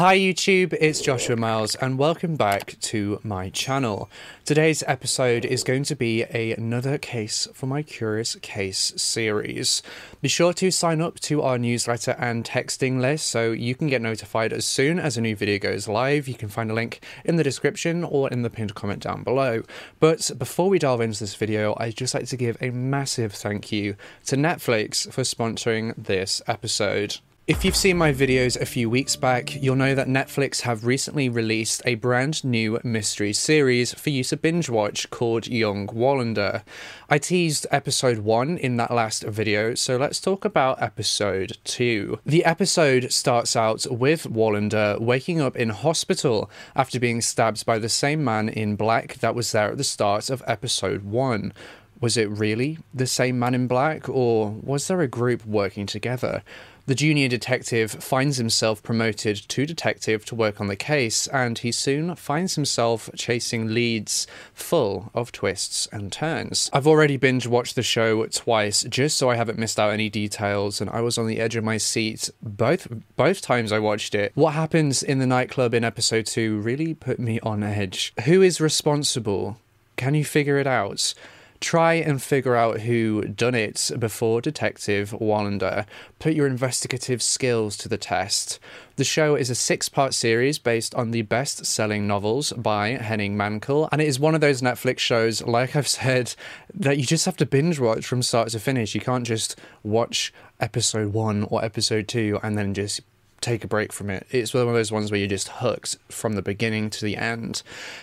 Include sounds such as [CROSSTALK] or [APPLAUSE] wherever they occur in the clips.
Hi YouTube, it's Joshua Miles and welcome back to my channel. Today's episode is going to be a, another case for my Curious Case series. Be sure to sign up to our newsletter and texting list so you can get notified as soon as a new video goes live. You can find a link in the description or in the pinned comment down below. But before we delve into this video, I'd just like to give a massive thank you to Netflix for sponsoring this episode. If you've seen my videos a few weeks back, you'll know that Netflix have recently released a brand new mystery series for you to binge watch called Young Wallander. I teased episode 1 in that last video, so let's talk about episode 2. The episode starts out with Wallander waking up in hospital after being stabbed by the same man in black that was there at the start of episode 1. Was it really the same man in black, or was there a group working together? The junior detective finds himself promoted to detective to work on the case, and he soon finds himself chasing leads full of twists and turns. I've already binge watched the show twice just so I haven't missed out any details, and I was on the edge of my seat both both times I watched it. What happens in the nightclub in episode 2 really put me on edge. Who is responsible? Can you figure it out? Try and figure out who done it before Detective Wallander. Put your investigative skills to the test. The show is a six part series based on the best selling novels by Henning Mankell, and it is one of those Netflix shows, like I've said, that you just have to binge watch from start to finish. You can't just watch episode one or episode two and then just take a break from it. It's one of those ones where you're just hooked from the beginning to the end.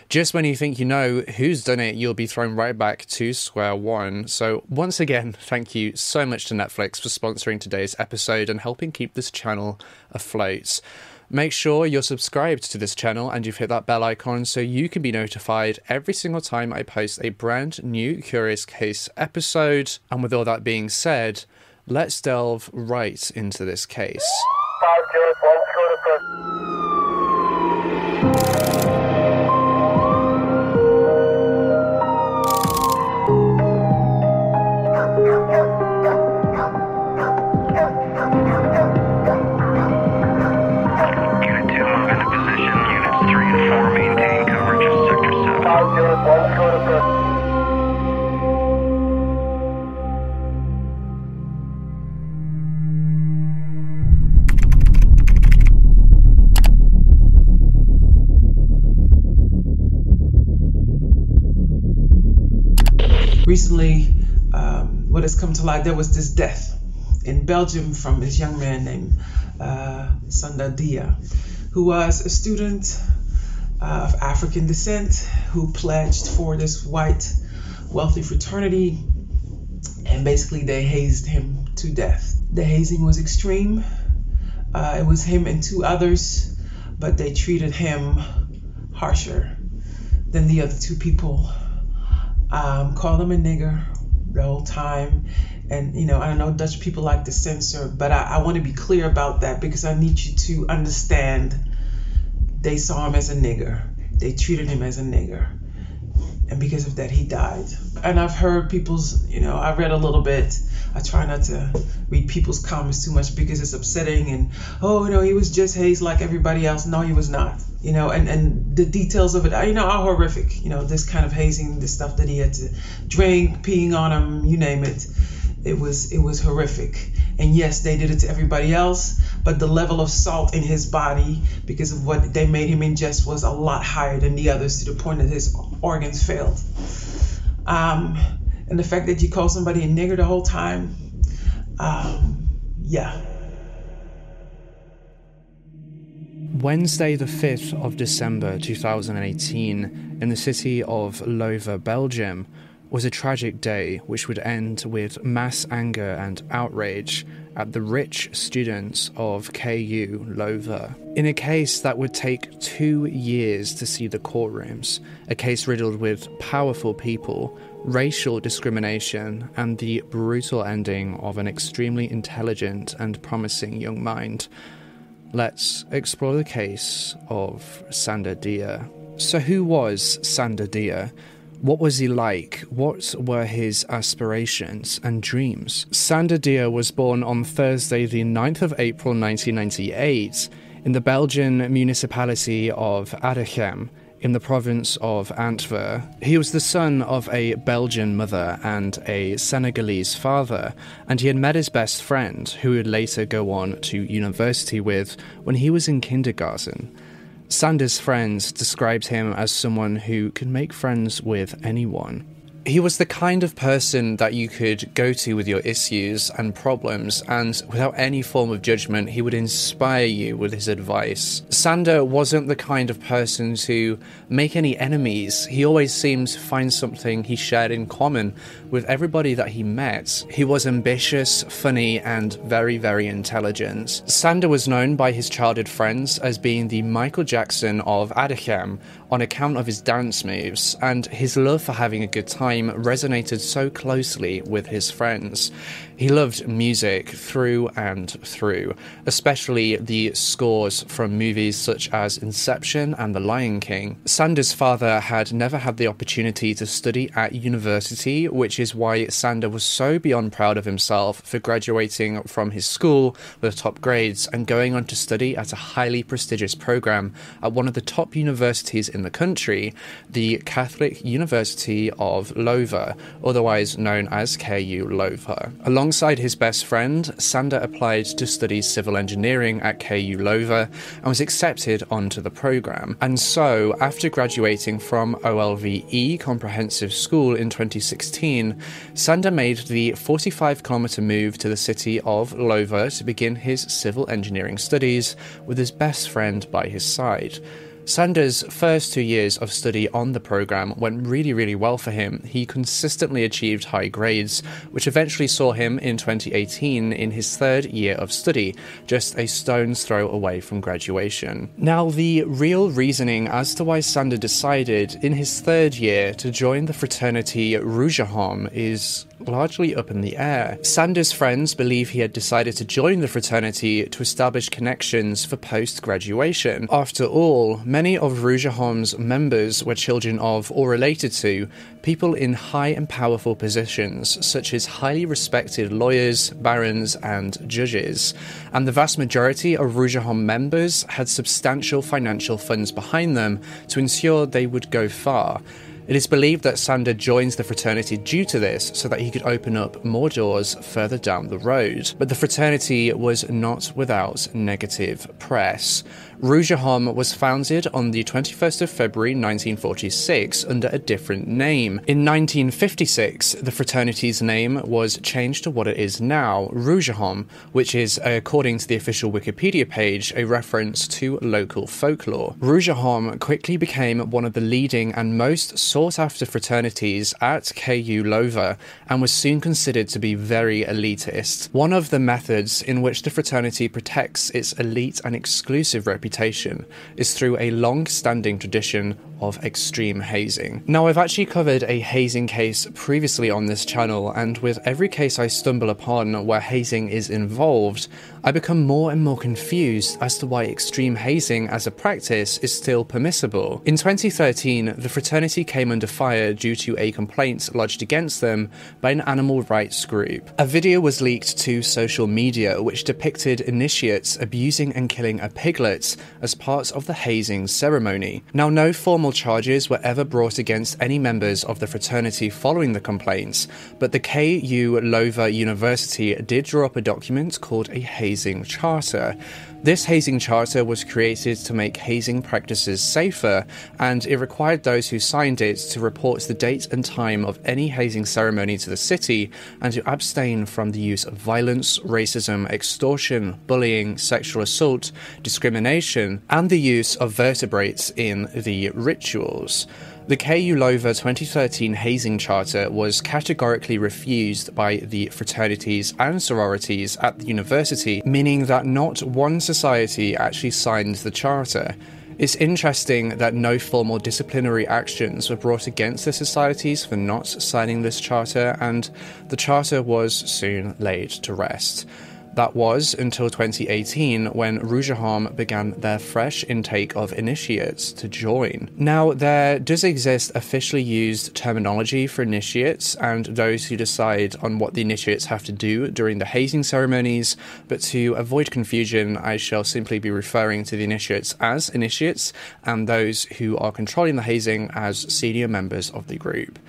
Just when you think you know who's done it, you'll be thrown right back to square one. So, once again, [LAUGHS] thank you so much to Netflix for sponsoring today's episode and helping keep this channel afloat. Make sure you're subscribed to this channel and you've hit that bell icon so you can be notified every single time I post a brand new Curious Case episode. And with all that being said, let's delve right into this case. Música recently, um, what has come to light, there was this death in Belgium from this young man named uh, Sanda Dia, who was a student uh, of African descent who pledged for this white wealthy fraternity, and basically they hazed him to death. The hazing was extreme. Uh, it was him and two others, but they treated him harsher than the other two people um, called him a nigger the whole time. And, you know, I don't know Dutch people like to censor, but I, I want to be clear about that because I need you to understand they saw him as a nigger. They treated him as a nigger. And because of that, he died. And I've heard people's, you know, I read a little bit. I try not to read people's comments too much because it's upsetting. And, oh, you know, he was just hazed like everybody else. No, he was not you know, and, and the details of it, you know, are horrific. You know, this kind of hazing, the stuff that he had to drink, peeing on him, you name it. It was it was horrific. And yes, they did it to everybody else, but the level of salt in his body because of what they made him ingest was a lot higher than the others to the point that his organs failed. Um, and the fact that you call somebody a nigger the whole time, um, yeah, Wednesday, the 5th of December 2018, in the city of Leuven, Belgium, was a tragic day which would end with mass anger and outrage at the rich students of KU Leuven. In a case that would take two years to see the courtrooms, a case riddled with powerful people, racial discrimination, and the brutal ending of an extremely intelligent and promising young mind. Let's explore the case of Sanda Dia. So, who was Sanda Dia? What was he like? What were his aspirations and dreams? Sanda Dia was born on Thursday, the 9th of April 1998, in the Belgian municipality of Edegem in the province of Antwerp. He was the son of a Belgian mother and a Senegalese father, and he had met his best friend, who would later go on to university with, when he was in kindergarten. Sanda's friends described him as someone who could make friends with anyone he was the kind of person that you could go to with your issues and problems, and without any form of judgment, he would inspire you with his advice. Sanda wasn't the kind of person to make any enemies. He always seemed to find something he shared in common with everybody that he met. He was ambitious, funny, and very, very intelligent. Sanda was known by his childhood friends as being the Michael Jackson of Edegem on account of his dance moves, and his love for having a good time resonated so closely with his friends. He loved music through and through, especially the scores from movies such as Inception and The Lion King. Sanda's father had never had the opportunity to study at university, which is why Sanda was so beyond proud of himself for graduating from his school with top grades and going on to study at a highly prestigious program at one of the top universities in the country, the Catholic University of Leuven, otherwise known as KU Leuven. Alongside his best friend, Sanda applied to study civil engineering at KU Leuven and was accepted onto the program. And so, after graduating from OLVE Comprehensive School in 2016, Sanda made the 45 kilometer move to the city of Leuven to begin his civil engineering studies with his best friend by his side. Sanda's first two years of study on the program went really, really well for him. He consistently achieved high grades, which eventually saw him in 2018 in his third year of study, just a stone's throw away from graduation. Now, the real reasoning as to why Sanda decided in his third year to join the fraternity Reuzegom is largely up in the air. Sanda's friends believe he had decided to join the fraternity to establish connections for post graduation. After all, many of Reuzegom's members were children of or related to people in high and powerful positions, such as highly respected lawyers, barons, and judges. And the vast majority of Reuzegom members had substantial financial funds behind them to ensure they would go far. It is believed that Sanda joins the fraternity due to this so that he could open up more doors further down the road. But the fraternity was not without negative press. Reuzegom was founded on the 21st of February 1946 under a different name. In 1956, the fraternity's name was changed to what it is now, Reuzegom, which is, uh, according to the official Wikipedia page, a reference to local folklore. Reuzegom quickly became one of the leading and most sought after fraternities at KU Leuven and was soon considered to be very elitist. One of the methods in which the fraternity protects its elite and exclusive reputation reputation is through a long standing tradition of extreme hazing. Now, I've actually covered a hazing case previously on this channel, and with every case I stumble upon where hazing is involved, I become more and more confused as to why extreme hazing as a practice is still permissible. In 2013, the fraternity came under fire due to a complaint lodged against them by an animal rights group. A video was leaked to social media which depicted initiates abusing and killing a piglet as part of the hazing ceremony. Now, no formal charges were ever brought against any members of the fraternity following the complaints, but the KU Leuven University did draw up a document called a hazing charter. This hazing charter was created to make hazing practices safer, and it required those who signed it to report the date and time of any hazing ceremony to the city and to abstain from the use of violence, racism, extortion, bullying, sexual assault, discrimination, and the use of vertebrates in the rituals. The KU Leuven 2013 hazing charter was categorically refused by the fraternities and sororities at the university, meaning that not one society actually signed the charter. It's interesting that no formal disciplinary actions were brought against the societies for not signing this charter, and the charter was soon laid to rest. That was until 2018 when Reuzegom began their fresh intake of initiates to join. Now, there does exist officially used terminology for initiates and those who decide on what the initiates have to do during the hazing ceremonies, but to avoid confusion, I shall simply be referring to the initiates as initiates and those who are controlling the hazing as senior members of the group.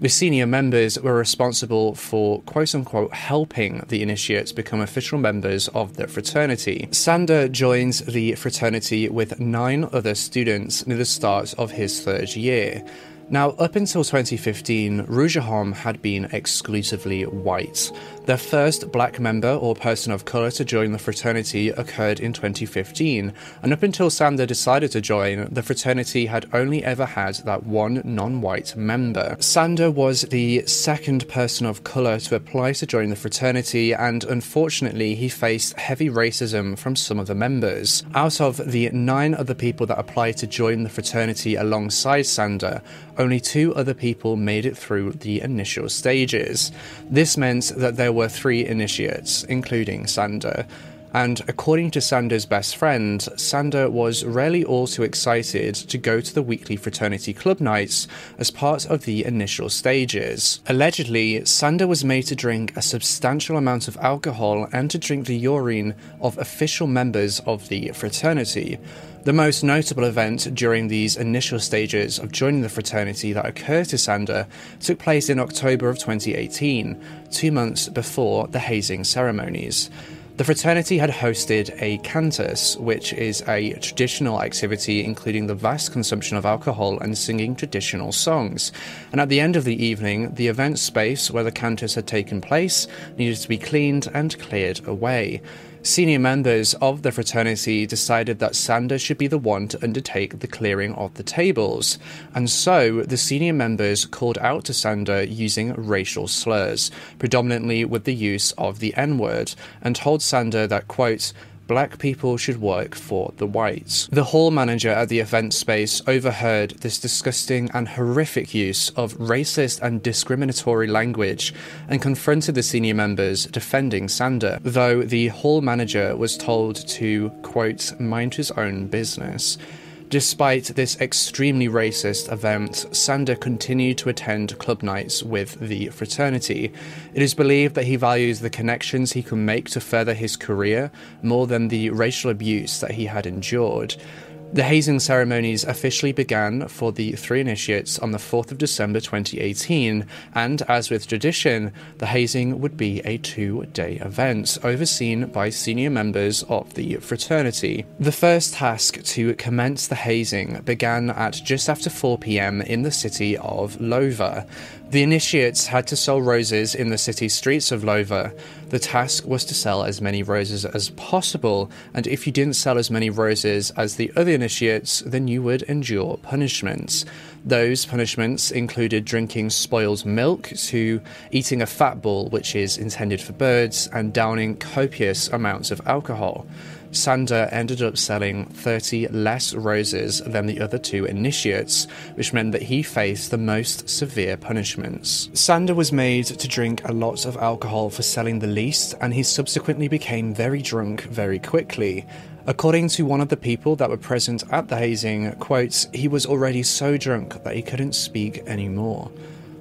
The senior members were responsible for quote unquote helping the initiates become official members of the fraternity. Sanda joins the fraternity with nine other students near the start of his third year. Now, up until 2015, Reuzegom had been exclusively white. Their first black member or person of colour to join the fraternity occurred in 2015, and up until Sanda decided to join, the fraternity had only ever had that one non white member. Sanda was the second person of colour to apply to join the fraternity, and unfortunately, he faced heavy racism from some of the members. Out of the nine other people that applied to join the fraternity alongside Sanda, only two other people made it through the initial stages. This meant that there were three initiates, including Sanda. And according to Sanda's best friend, Sanda was rarely all too excited to go to the weekly fraternity club nights as part of the initial stages. Allegedly, Sanda was made to drink a substantial amount of alcohol and to drink the urine of official members of the fraternity. The most notable event during these initial stages of joining the fraternity that occurred to Sanda took place in October of 2018, two months before the hazing ceremonies. The fraternity had hosted a cantus, which is a traditional activity including the vast consumption of alcohol and singing traditional songs. And at the end of the evening, the event space where the cantus had taken place needed to be cleaned and cleared away. Senior members of the fraternity decided that Sanda should be the one to undertake the clearing of the tables, and so the senior members called out to Sanda using racial slurs, predominantly with the use of the N word, and told Sanda that, quote, black people should work for the whites. The hall manager at the event space overheard this disgusting and horrific use of racist and discriminatory language and confronted the senior members defending Sanda, though the hall manager was told to, quote, mind his own business. Despite this extremely racist event, Sanda continued to attend club nights with the fraternity. It is believed that he values the connections he can make to further his career more than the racial abuse that he had endured. The hazing ceremonies officially began for the three initiates on the 4th of December 2018, and as with tradition, the hazing would be a two day event overseen by senior members of the fraternity. The first task to commence the hazing began at just after 4 pm in the city of Leuven. The initiates had to sell roses in the city streets of Leuven. The task was to sell as many roses as possible, and if you didn't sell as many roses as the other initiates, then you would endure punishments. Those punishments included drinking spoiled milk, to eating a fat ball, which is intended for birds, and downing copious amounts of alcohol. Sanda ended up selling 30 less roses than the other two initiates, which meant that he faced the most severe punishments. Sanda was made to drink a lot of alcohol for selling the least, and he subsequently became very drunk very quickly. According to one of the people that were present at the hazing, quotes, he was already so drunk that he couldn't speak anymore.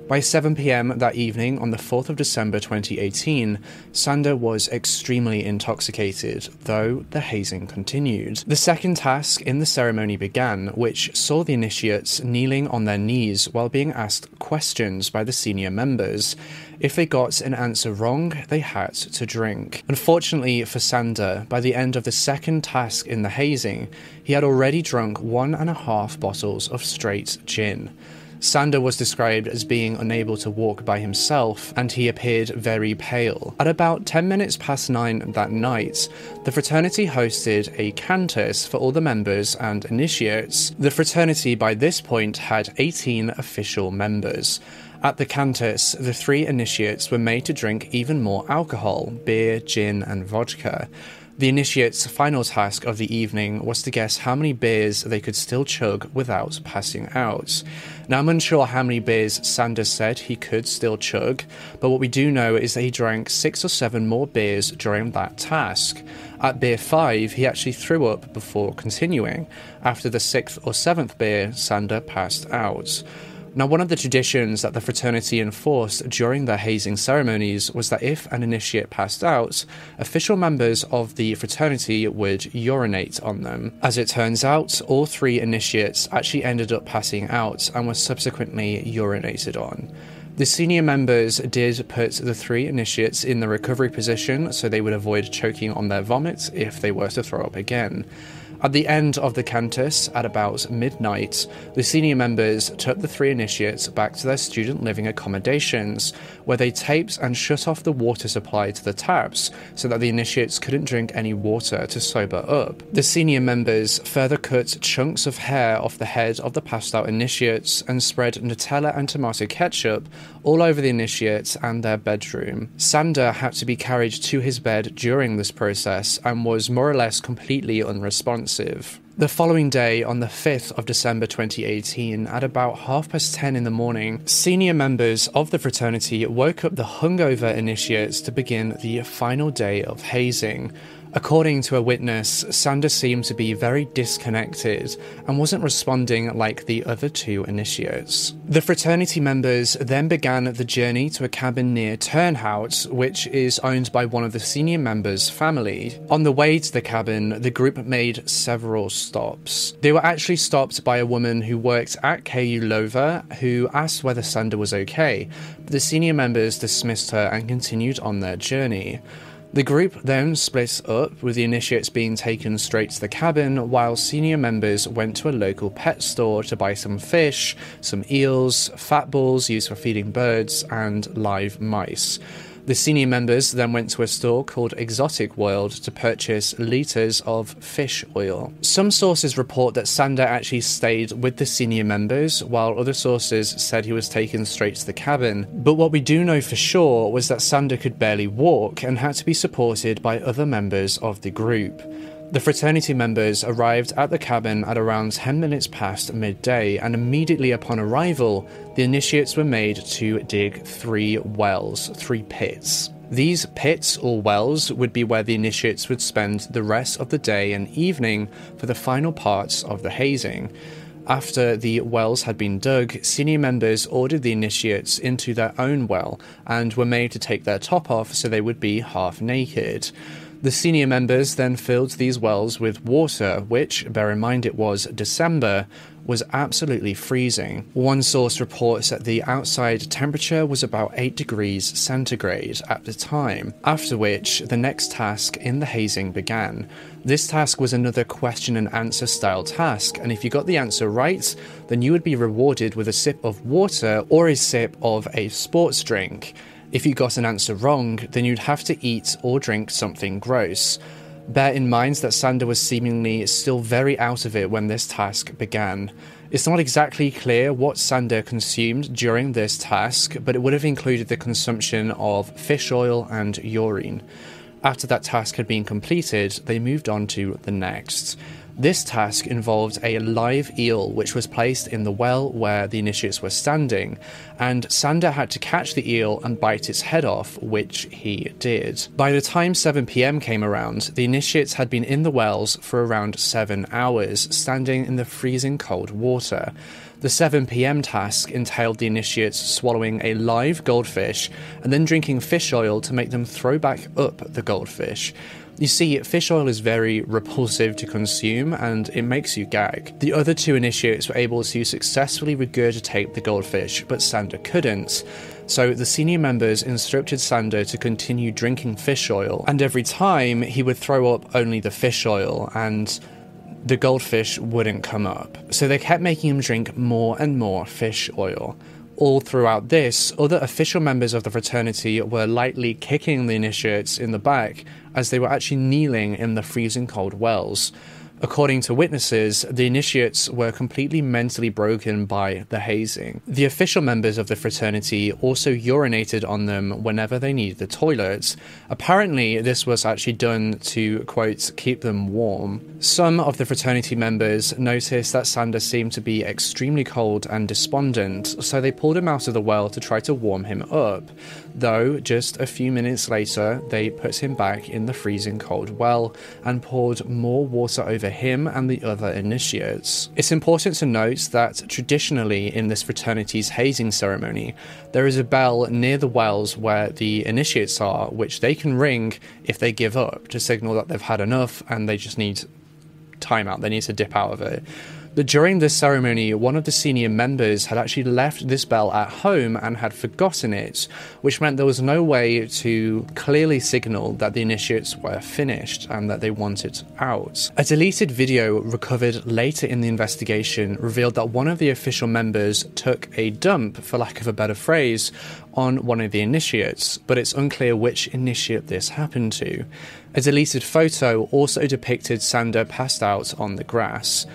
By 7 pm that evening on the 4th of December 2018, Sanda was extremely intoxicated, though the hazing continued. The second task in the ceremony began, which saw the initiates kneeling on their knees while being asked questions by the senior members. If they got an answer wrong, they had to drink. Unfortunately for Sanda, by the end of the second task in the hazing, he had already drunk one and a half bottles of straight gin. Sanda was described as being unable to walk by himself, and he appeared very pale. At about 10 minutes past 9 that night, the fraternity hosted a cantus for all the members and initiates. The fraternity by this point had 18 official members. At the cantus, the three initiates were made to drink even more alcohol beer, gin, and vodka. The initiate's final task of the evening was to guess how many beers they could still chug without passing out. Now, I'm unsure how many beers Sanders said he could still chug, but what we do know is that he drank six or seven more beers during that task. At beer five, he actually threw up before continuing. After the sixth or seventh beer, Sanda passed out. Now, one of the traditions that the fraternity enforced during their hazing ceremonies was that if an initiate passed out, official members of the fraternity would urinate on them. As it turns out, all three initiates actually ended up passing out and were subsequently urinated on. The senior members did put the three initiates in the recovery position so they would avoid choking on their vomit if they were to throw up again. At the end of the cantus, at about midnight, the senior members took the three initiates back to their student living accommodations, where they taped and shut off the water supply to the taps so that the initiates couldn't drink any water to sober up. The senior members further cut chunks of hair off the head of the passed out initiates and spread Nutella and tomato ketchup all over the initiates and their bedroom. Sanda had to be carried to his bed during this process and was more or less completely unresponsive. The following day, on the 5th of December 2018, at about half past 10 in the morning, senior members of the fraternity woke up the hungover initiates to begin the final day of hazing. According to a witness, Sanda seemed to be very disconnected and wasn't responding like the other two initiates. The fraternity members then began the journey to a cabin near Turnhout, which is owned by one of the senior members' family. On the way to the cabin, the group made several stops. They were actually stopped by a woman who worked at KU Leuven who asked whether Sanda was okay, the senior members dismissed her and continued on their journey. The group then split up, with the initiates being taken straight to the cabin, while senior members went to a local pet store to buy some fish, some eels, fat balls used for feeding birds, and live mice. The senior members then went to a store called Exotic World to purchase litres of fish oil. Some sources report that Sanda actually stayed with the senior members, while other sources said he was taken straight to the cabin. But what we do know for sure was that Sanda could barely walk and had to be supported by other members of the group. The fraternity members arrived at the cabin at around 10 minutes past midday, and immediately upon arrival, the initiates were made to dig three wells, three pits. These pits or wells would be where the initiates would spend the rest of the day and evening for the final parts of the hazing. After the wells had been dug, senior members ordered the initiates into their own well and were made to take their top off so they would be half naked. The senior members then filled these wells with water, which, bear in mind it was December, was absolutely freezing. One source reports that the outside temperature was about 8 degrees centigrade at the time, after which the next task in the hazing began. This task was another question and answer style task, and if you got the answer right, then you would be rewarded with a sip of water or a sip of a sports drink. If you got an answer wrong, then you'd have to eat or drink something gross. Bear in mind that Sanda was seemingly still very out of it when this task began. It's not exactly clear what Sanda consumed during this task, but it would have included the consumption of fish oil and urine. After that task had been completed, they moved on to the next. This task involved a live eel which was placed in the well where the initiates were standing, and Sanda had to catch the eel and bite its head off, which he did. By the time 7 pm came around, the initiates had been in the wells for around 7 hours, standing in the freezing cold water. The 7 pm task entailed the initiates swallowing a live goldfish and then drinking fish oil to make them throw back up the goldfish. You see, fish oil is very repulsive to consume and it makes you gag. The other two initiates were able to successfully regurgitate the goldfish, but Sanda couldn't. So the senior members instructed Sanda to continue drinking fish oil, and every time he would throw up only the fish oil, and the goldfish wouldn't come up. So they kept making him drink more and more fish oil. All throughout this, other official members of the fraternity were lightly kicking the initiates in the back as they were actually kneeling in the freezing cold wells. According to witnesses, the initiates were completely mentally broken by the hazing. The official members of the fraternity also urinated on them whenever they needed the toilets. Apparently, this was actually done to, quote, keep them warm. Some of the fraternity members noticed that Sanda seemed to be extremely cold and despondent, so they pulled him out of the well to try to warm him up. Though, just a few minutes later, they put him back in the freezing cold well and poured more water over him and the other initiates. It's important to note that traditionally in this fraternity's hazing ceremony, there is a bell near the wells where the initiates are, which they can ring if they give up to signal that they've had enough and they just need time out, they need to dip out of it. But during this ceremony, one of the senior members had actually left this bell at home and had forgotten it, which meant there was no way to clearly signal that the initiates were finished and that they wanted out. A deleted video recovered later in the investigation revealed that one of the official members took a dump, for lack of a better phrase, on one of the initiates, but it's unclear which initiate this happened to. A deleted photo also depicted Sanda passed out on the grass.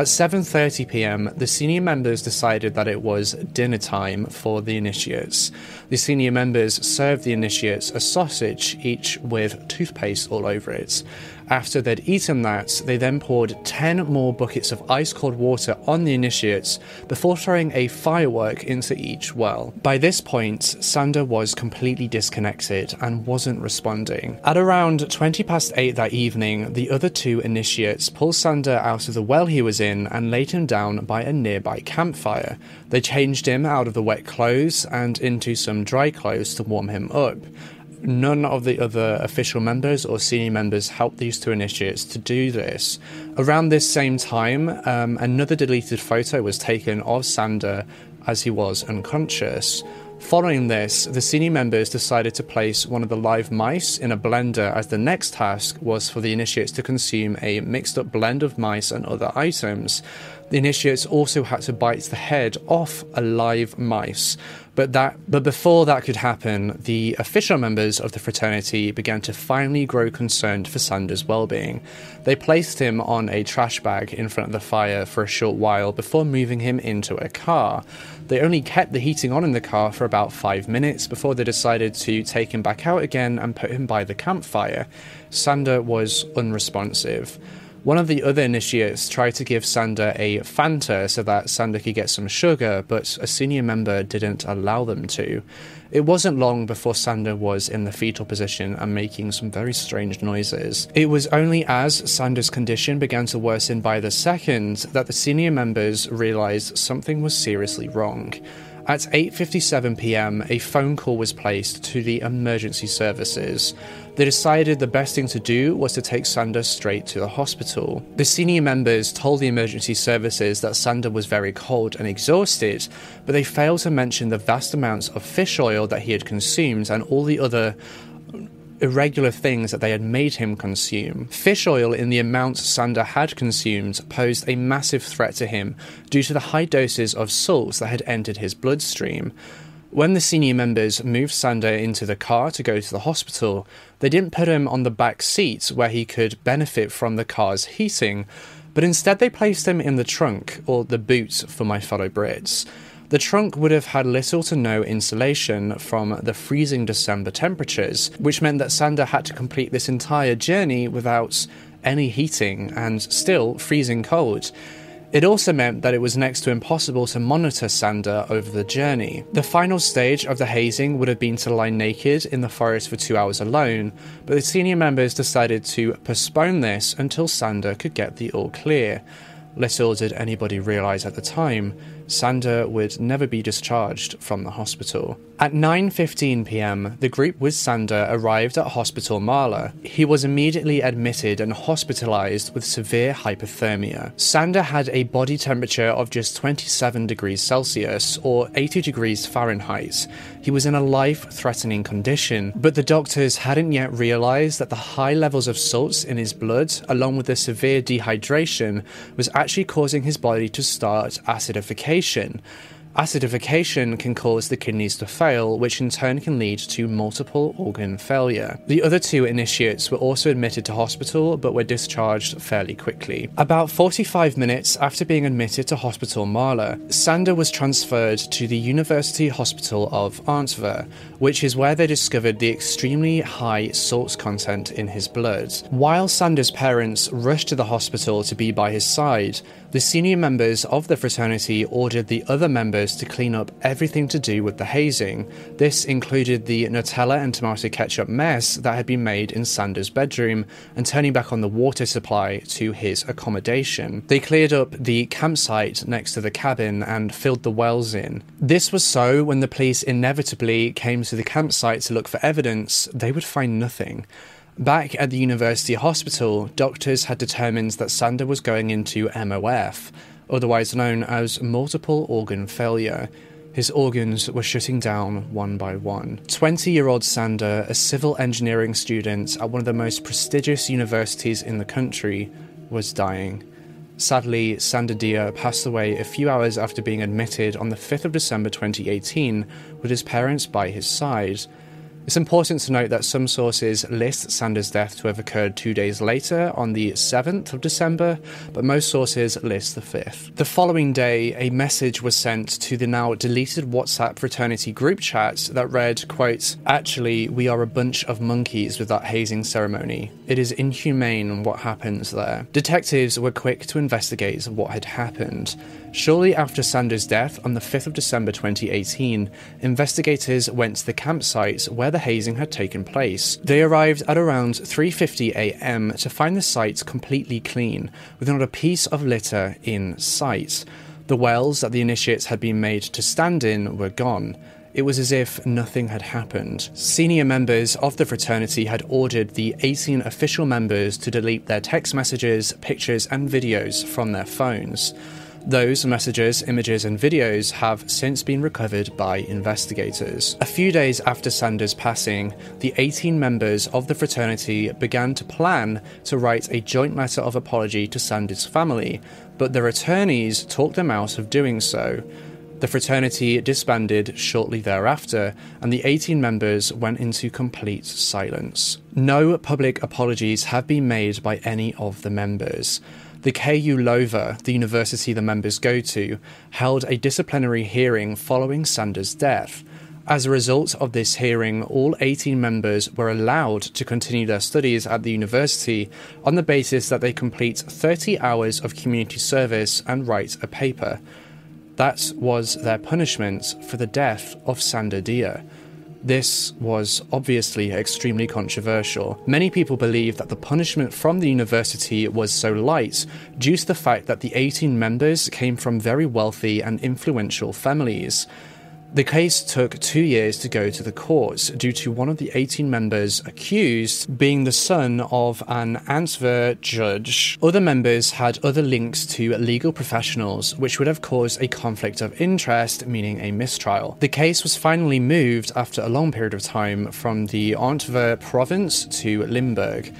At 7:30 p.m., the senior members decided that it was dinner time for the initiates. The senior members served the initiates a sausage, each with toothpaste all over it. After they'd eaten that, they then poured 10 more buckets of ice cold water on the initiates before throwing a firework into each well. By this point, Sanda was completely disconnected and wasn't responding. At around 20 past 8 that evening, the other two initiates pulled Sanda out of the well he was in and laid him down by a nearby campfire. They changed him out of the wet clothes and into some dry clothes to warm him up none of the other official members or senior members helped these two initiates to do this. Around this same time, um, another deleted photo was taken of Sanda as he was unconscious. Following this, the senior members decided to place one of the live mice in a blender as the next task was for the initiates to consume a mixed up blend of mice and other items. The initiates also had to bite the head off a live mice. But that but before that could happen, the official members of the fraternity began to finally grow concerned for Sanda's well-being. They placed him on a trash bag in front of the fire for a short while before moving him into a car. They only kept the heating on in the car for about 5 minutes before they decided to take him back out again and put him by the campfire. Sanda was unresponsive. One of the other initiates tried to give Sanda a Fanta so that Sanda could get some sugar, but a senior member didn't allow them to. It wasn't long before Sanda was in the fetal position and making some very strange noises. It was only as Sanda's condition began to worsen by the second that the senior members realized something was seriously wrong. At 8:57 p.m., a phone call was placed to the emergency services. They decided the best thing to do was to take Sanda straight to the hospital. The senior members told the emergency services that Sanda was very cold and exhausted, but they failed to mention the vast amounts of fish oil that he had consumed and all the other irregular things that they had made him consume. Fish oil in the amount Sanda had consumed posed a massive threat to him due to the high doses of salts that had entered his bloodstream. When the senior members moved Sanda into the car to go to the hospital, they didn't put him on the back seat where he could benefit from the car's heating, but instead they placed him in the trunk, or the boot for my fellow Brits. The trunk would have had little to no insulation from the freezing December temperatures, which meant that Sanda had to complete this entire journey without any heating and still freezing cold. It also meant that it was next to impossible to monitor Sanda over the journey. The final stage of the hazing would have been to lie naked in the forest for two hours alone, but the senior members decided to postpone this until Sanda could get the all clear. Little did anybody realise at the time, Sanda would never be discharged from the hospital. At 9:15 p.m., the group with Sanda arrived at Hospital Marla. He was immediately admitted and hospitalized with severe hypothermia. Sanda had a body temperature of just 27 degrees Celsius or 80 degrees Fahrenheit. He was in a life-threatening condition, but the doctors hadn't yet realized that the high levels of salts in his blood along with the severe dehydration was actually causing his body to start acidification Acidification can cause the kidneys to fail, which in turn can lead to multiple organ failure. The other two initiates were also admitted to hospital but were discharged fairly quickly. About 45 minutes after being admitted to Hospital Marla, Sanda was transferred to the University Hospital of Antwerp, which is where they discovered the extremely high salt content in his blood. While Sanda's parents rushed to the hospital to be by his side, the senior members of the fraternity ordered the other members to clean up everything to do with the hazing. This included the Nutella and tomato ketchup mess that had been made in Sanda's bedroom and turning back on the water supply to his accommodation. They cleared up the campsite next to the cabin and filled the wells in. This was so when the police inevitably came to the campsite to look for evidence, they would find nothing. Back at the university hospital, doctors had determined that Sanda was going into MOF, otherwise known as multiple organ failure. His organs were shutting down one by one. 20 year old Sanda, a civil engineering student at one of the most prestigious universities in the country, was dying. Sadly, Sanda Dia passed away a few hours after being admitted on the 5th of December 2018 with his parents by his side. It's important to note that some sources list Sanda's death to have occurred two days later, on the 7th of December, but most sources list the 5th. The following day, a message was sent to the now deleted WhatsApp fraternity group chat that read, quote, Actually, we are a bunch of monkeys with that hazing ceremony. It is inhumane what happens there. Detectives were quick to investigate what had happened. Shortly after Sanda's death on the 5th of December 2018, investigators went to the campsite where the hazing had taken place. They arrived at around 3:50 a.m. to find the site completely clean, with not a piece of litter in sight. The wells that the initiates had been made to stand in were gone. It was as if nothing had happened. Senior members of the fraternity had ordered the 18 official members to delete their text messages, pictures, and videos from their phones. Those messages, images, and videos have since been recovered by investigators. A few days after Sanda's passing, the 18 members of the fraternity began to plan to write a joint letter of apology to Sanda's family, but their attorneys talked them out of doing so. The fraternity disbanded shortly thereafter, and the 18 members went into complete silence. No public apologies have been made by any of the members. The KU Leuven, the university the members go to, held a disciplinary hearing following Sanda's death. As a result of this hearing, all 18 members were allowed to continue their studies at the university on the basis that they complete 30 hours of community service and write a paper. That was their punishment for the death of Sanda Dia. This was obviously extremely controversial. Many people believe that the punishment from the university was so light due to the fact that the 18 members came from very wealthy and influential families. The case took two years to go to the courts due to one of the 18 members accused being the son of an Antwerp judge. Other members had other links to legal professionals, which would have caused a conflict of interest, meaning a mistrial. The case was finally moved after a long period of time from the Antwerp province to Limburg.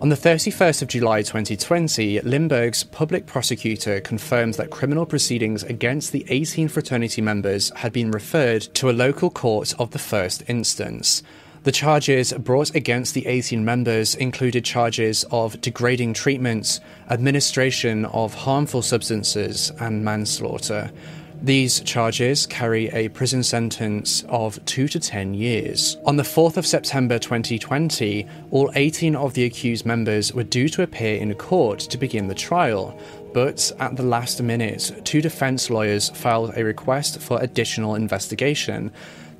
On the 31st of July 2020, Limburg's public prosecutor confirmed that criminal proceedings against the 18 fraternity members had been referred to a local court of the first instance. The charges brought against the 18 members included charges of degrading treatments, administration of harmful substances, and manslaughter. These charges carry a prison sentence of 2 to 10 years. On the 4th of September 2020, all 18 of the accused members were due to appear in court to begin the trial, but at the last minute, two defense lawyers filed a request for additional investigation.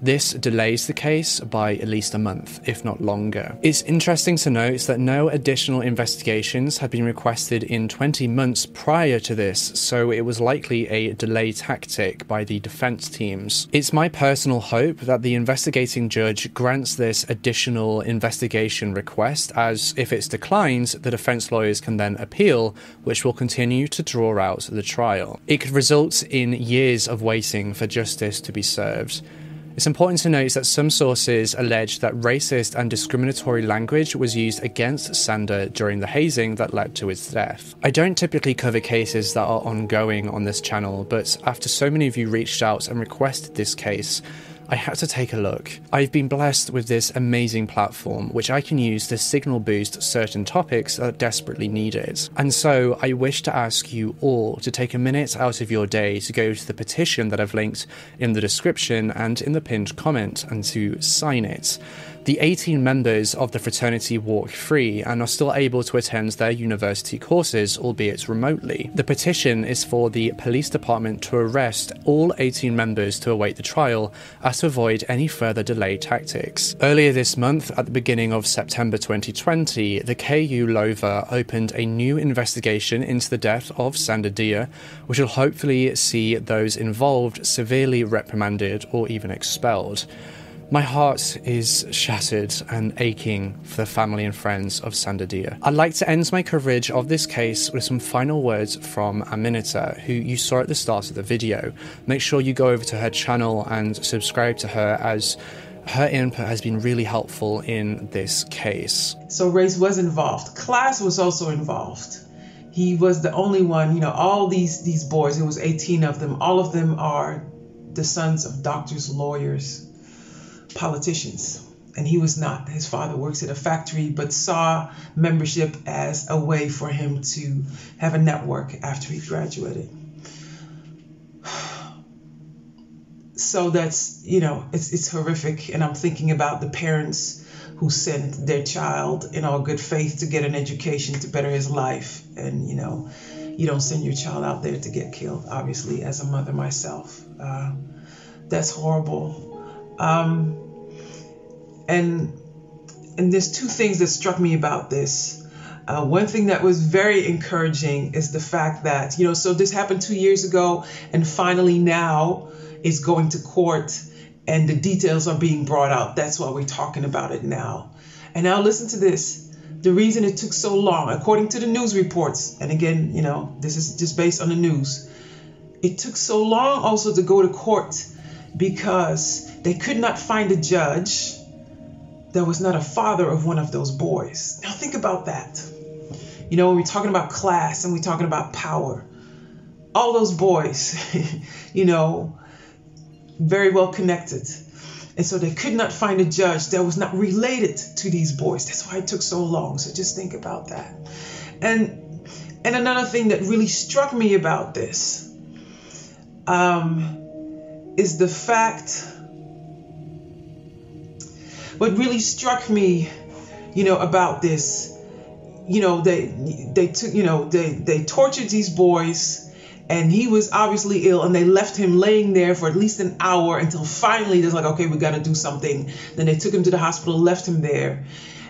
This delays the case by at least a month, if not longer. It's interesting to note that no additional investigations had been requested in 20 months prior to this, so it was likely a delay tactic by the defense teams. It's my personal hope that the investigating judge grants this additional investigation request, as if it's declined, the defense lawyers can then appeal, which will continue to draw out the trial. It could result in years of waiting for justice to be served. It's important to note that some sources allege that racist and discriminatory language was used against Sanda during the hazing that led to his death. I don't typically cover cases that are ongoing on this channel, but after so many of you reached out and requested this case, I had to take a look. I've been blessed with this amazing platform, which I can use to signal boost certain topics that desperately need it. And so I wish to ask you all to take a minute out of your day to go to the petition that I've linked in the description and in the pinned comment and to sign it. The 18 members of the fraternity walk free and are still able to attend their university courses, albeit remotely. The petition is for the police department to arrest all 18 members to await the trial as to avoid any further delay tactics. Earlier this month, at the beginning of September 2020, the KU Leuven opened a new investigation into the death of Sanda Dia, which will hopefully see those involved severely reprimanded or even expelled. My heart is shattered and aching for the family and friends of Sanda Dia. I'd like to end my coverage of this case with some final words from Aminata, who you saw at the start of the video. Make sure you go over to her channel and subscribe to her as her input has been really helpful in this case. So race was involved. Class was also involved. He was the only one, you know, all these these boys, it was 18 of them, all of them are the sons of doctors, lawyers, politicians. And he was not. His father works at a factory, but saw membership as a way for him to have a network after he graduated. [SIGHS] So that's, you know, it's, it's horrific. And I'm thinking about the parents who sent their child in all good faith to get an education to better his life. And, you know, you don't send your child out there to get killed, obviously, as a mother myself. Uh, that's horrible. Um, and and there's two things that struck me about this. Uh, one thing that was very encouraging is the fact that you know, so this happened two years ago, and finally now it's going to court, and the details are being brought out. That's why we're talking about it now. And now listen to this. The reason it took so long, according to the news reports, and again, you know, this is just based on the news, it took so long also to go to court because they could not find a judge that was not a father of one of those boys. Now think about that. You know, when we're talking about class and we're talking about power, all those boys, [LAUGHS] you know, very well connected. And so they could not find a judge that was not related to these boys. That's why it took so long. So just think about that. And and another thing that really struck me about this um, is the fact what really struck me, you know, about this, you know, they they took, you know, they they tortured these boys and he was obviously ill and they left him laying there for at least an hour until finally they're like okay we got to do something. Then they took him to the hospital left him there.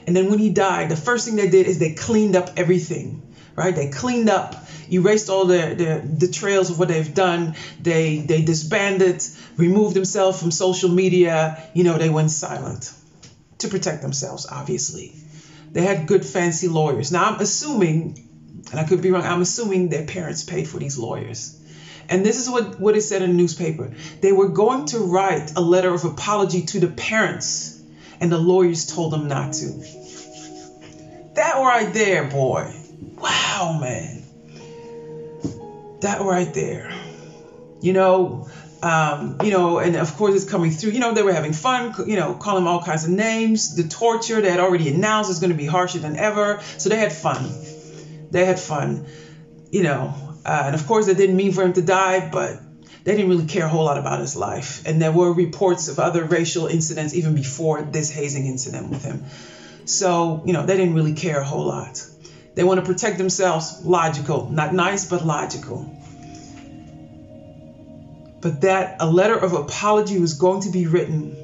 And then when he died the first thing they did is they cleaned up everything right? They cleaned up erased all the, the, the trails of what they've done. They they disbanded removed themselves from social media. You know they went silent to protect themselves, obviously. They had good, fancy lawyers. Now, I'm assuming, and I could be wrong, I'm assuming their parents paid for these lawyers. And this is what, what it said in the newspaper. They were going to write a letter of apology to the parents, and the lawyers told them not to. That right there, boy. Wow, man. That right there. You know, um, you know, and of course it's coming through. You know, they were having fun, you know, calling all kinds of names. The torture they had already announced is going to be harsher than ever. So they had fun. They had fun, you know. Uh, and of course, they didn't mean for him to die, but they didn't really care a whole lot about his life. And there were reports of other racial incidents even before this hazing incident with him. So, you know, they didn't really care a whole lot. They want to protect themselves, logical, not nice, but logical but that a letter of apology was going to be written,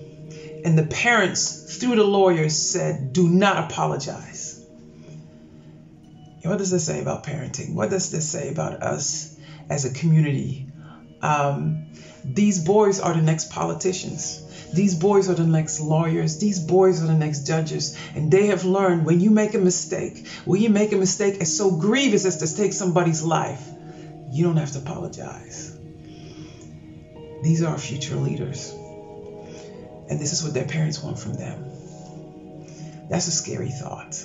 and the parents, through the lawyers, said, Do not apologize. What does this say about parenting? What does this say about us as a community? Um, these boys are the next politicians. These boys are the next lawyers. These boys are the next judges. And they have learned when you make a mistake, when you make a mistake as so grievous as to take somebody's life, you don't have to apologize. These are our future leaders. and this is what their parents want from them. That's a scary thought.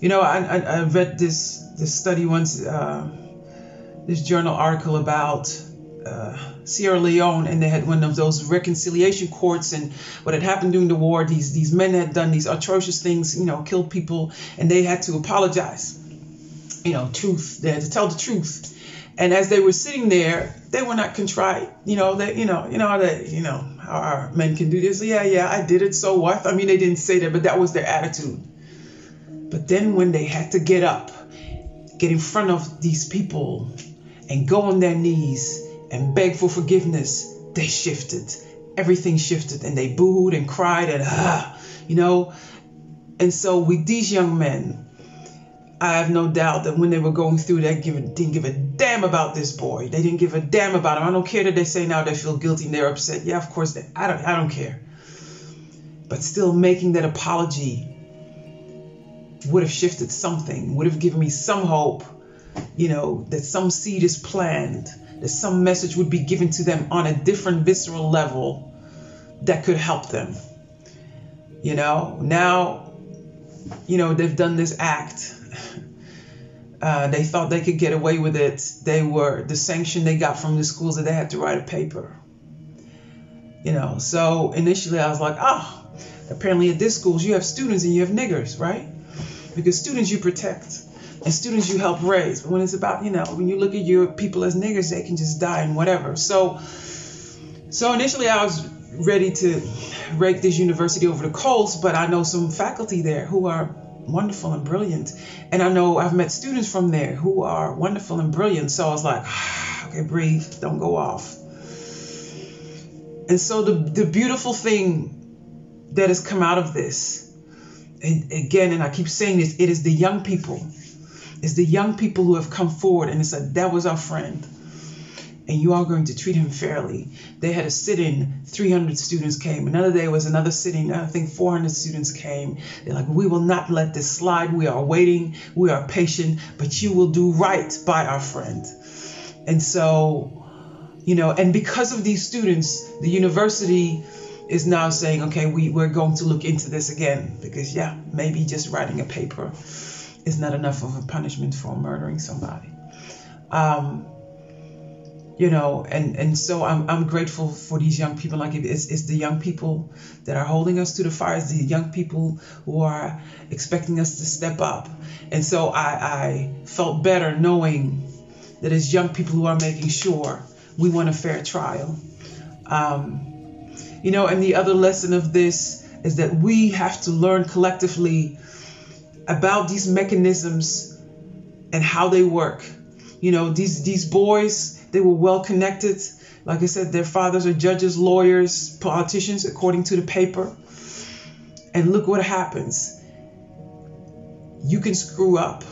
You know, I, I, I read this this study once, uh, this journal article about uh, Sierra Leone, and they had one of those reconciliation courts, and what had happened during the war. These these men had done these atrocious things, you know, killed people, and they had to apologize. You know, truth. They had to tell the truth. And as they were sitting there, they were not contrite. You know, they, you know, you know they, you know, our men can do this. Yeah, yeah, I did it. So what? I mean, they didn't say that, but that was their attitude. But then when they had to get up, get in front of these people, and go on their knees and beg for forgiveness, they shifted. Everything shifted, and they booed and cried and ah, you know. And so with these young men, I have no doubt that when they were going through that, didn't give a damn about this boy. They didn't give a damn about him. I don't care that they say now they feel guilty and they're upset. Yeah, of course they. I don't. I don't care. But still, making that apology would have shifted something. Would have given me some hope. You know that some seed is planted. That some message would be given to them on a different visceral level that could help them. You know now. You know they've done this act uh, they thought they could get away with it. They were the sanction they got from the schools that they had to write a paper. You know, so initially I was like, oh, apparently at this schools you have students and you have niggers, right? Because students you protect and students you help raise. But when it's about, you know, when you look at your people as niggers, they can just die and whatever. So, so initially I was ready to rake this university over the coals, but I know some faculty there who are wonderful and brilliant. And I know I've met students from there who are wonderful and brilliant. So I was like, [SIGHS] okay, breathe, don't go off. And so the, the beautiful thing that has come out of this, and again, and I keep saying this, it is the young people. It's the young people who have come forward and said, that was our friend and you are going to treat him fairly. They had a sit-in, 300 students came. Another day was another sitting, I think 400 students came. They're like, we will not let this slide. We are waiting, we are patient, but you will do right by our friend. And so, you know, and because of these students, the university is now saying, okay, we, we're going to look into this again because, yeah, maybe just writing a paper is not enough of a punishment for murdering somebody. Um, you know and and so i'm, I'm grateful for these young people. Like it's, it's the young people that are holding us to the fire. It's the young people who are expecting us to step up. And so i i felt better knowing that it's young people who are making sure we want a fair trial. Um, you know and the other lesson of this is that we have to learn collectively about these mechanisms and how they work. You know these these boys they were well connected. Like I said, their fathers are judges, lawyers, politicians, according to the paper. And look what happens. You can screw up.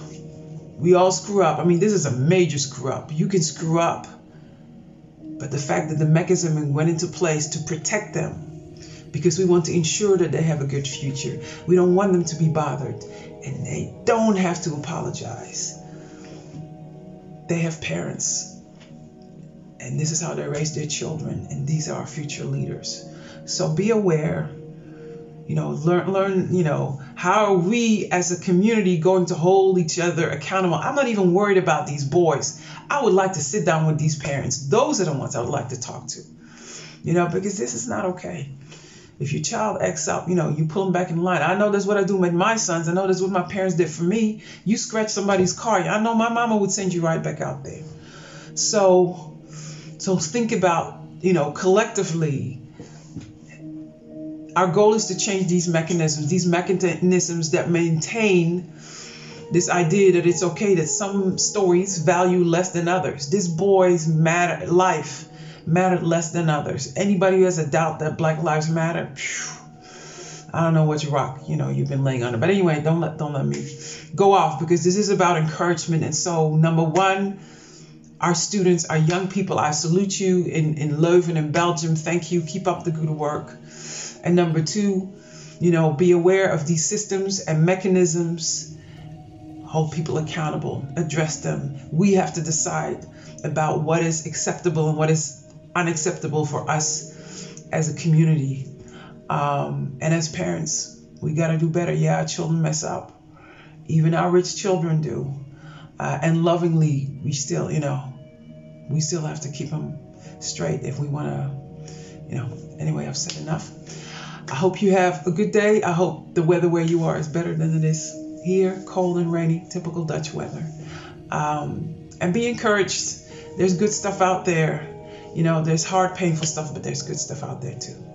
We all screw up. I mean, this is a major screw up. You can screw up. But the fact that the mechanism went into place to protect them because we want to ensure that they have a good future. We don't want them to be bothered. And they don't have to apologize. They have parents and this is how they raise their children and these are our future leaders. So be aware you know learn learn you know how are we as a community going to hold each other accountable. I'm not even worried about these boys. I would like to sit down with these parents. Those are the ones i would like to talk to you know because this is not okay. If your child acts up you know you pull them back in line. I know that's what i do with my sons. I know that's what my parents did for me. You scratch somebody's car. I know my mama would send you right back out there. So so think about, you know, collectively, our goal is to change these mechanisms, these mechanisms that maintain this idea that it's okay that some stories value less than others. This boy's matter life mattered less than others. Anybody who has a doubt that Black Lives Matter, I don't know what you rock. You know, you've been laying under. But anyway, don't let don't let me go off because this is about encouragement. And so number one, our students, our young people. I salute you in, in Leuven in Belgium. Thank you. Keep up the good work. And number two, you know, be aware of these systems and mechanisms. Hold people accountable, address them. We have to decide about what is acceptable and what is unacceptable for us as a community. Um, and as parents, we got to do better. Yeah, our children mess up. Even our rich children do. Uh, and lovingly, we still, you know, we still have to keep them straight if we want to, you know. Anyway, I've said enough. I hope you have a good day. I hope the weather where you are is better than it is here, cold and rainy, typical Dutch weather. Um, and be encouraged. There's good stuff out there. You know, there's hard, painful stuff, but there's good stuff out there too.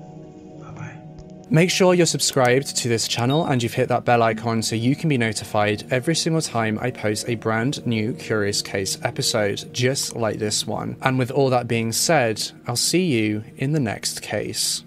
Make sure you're subscribed to this channel and you've hit that bell icon so you can be notified every single time I post a brand new Curious Case episode, just like this one. And with all that being said, I'll see you in the next case.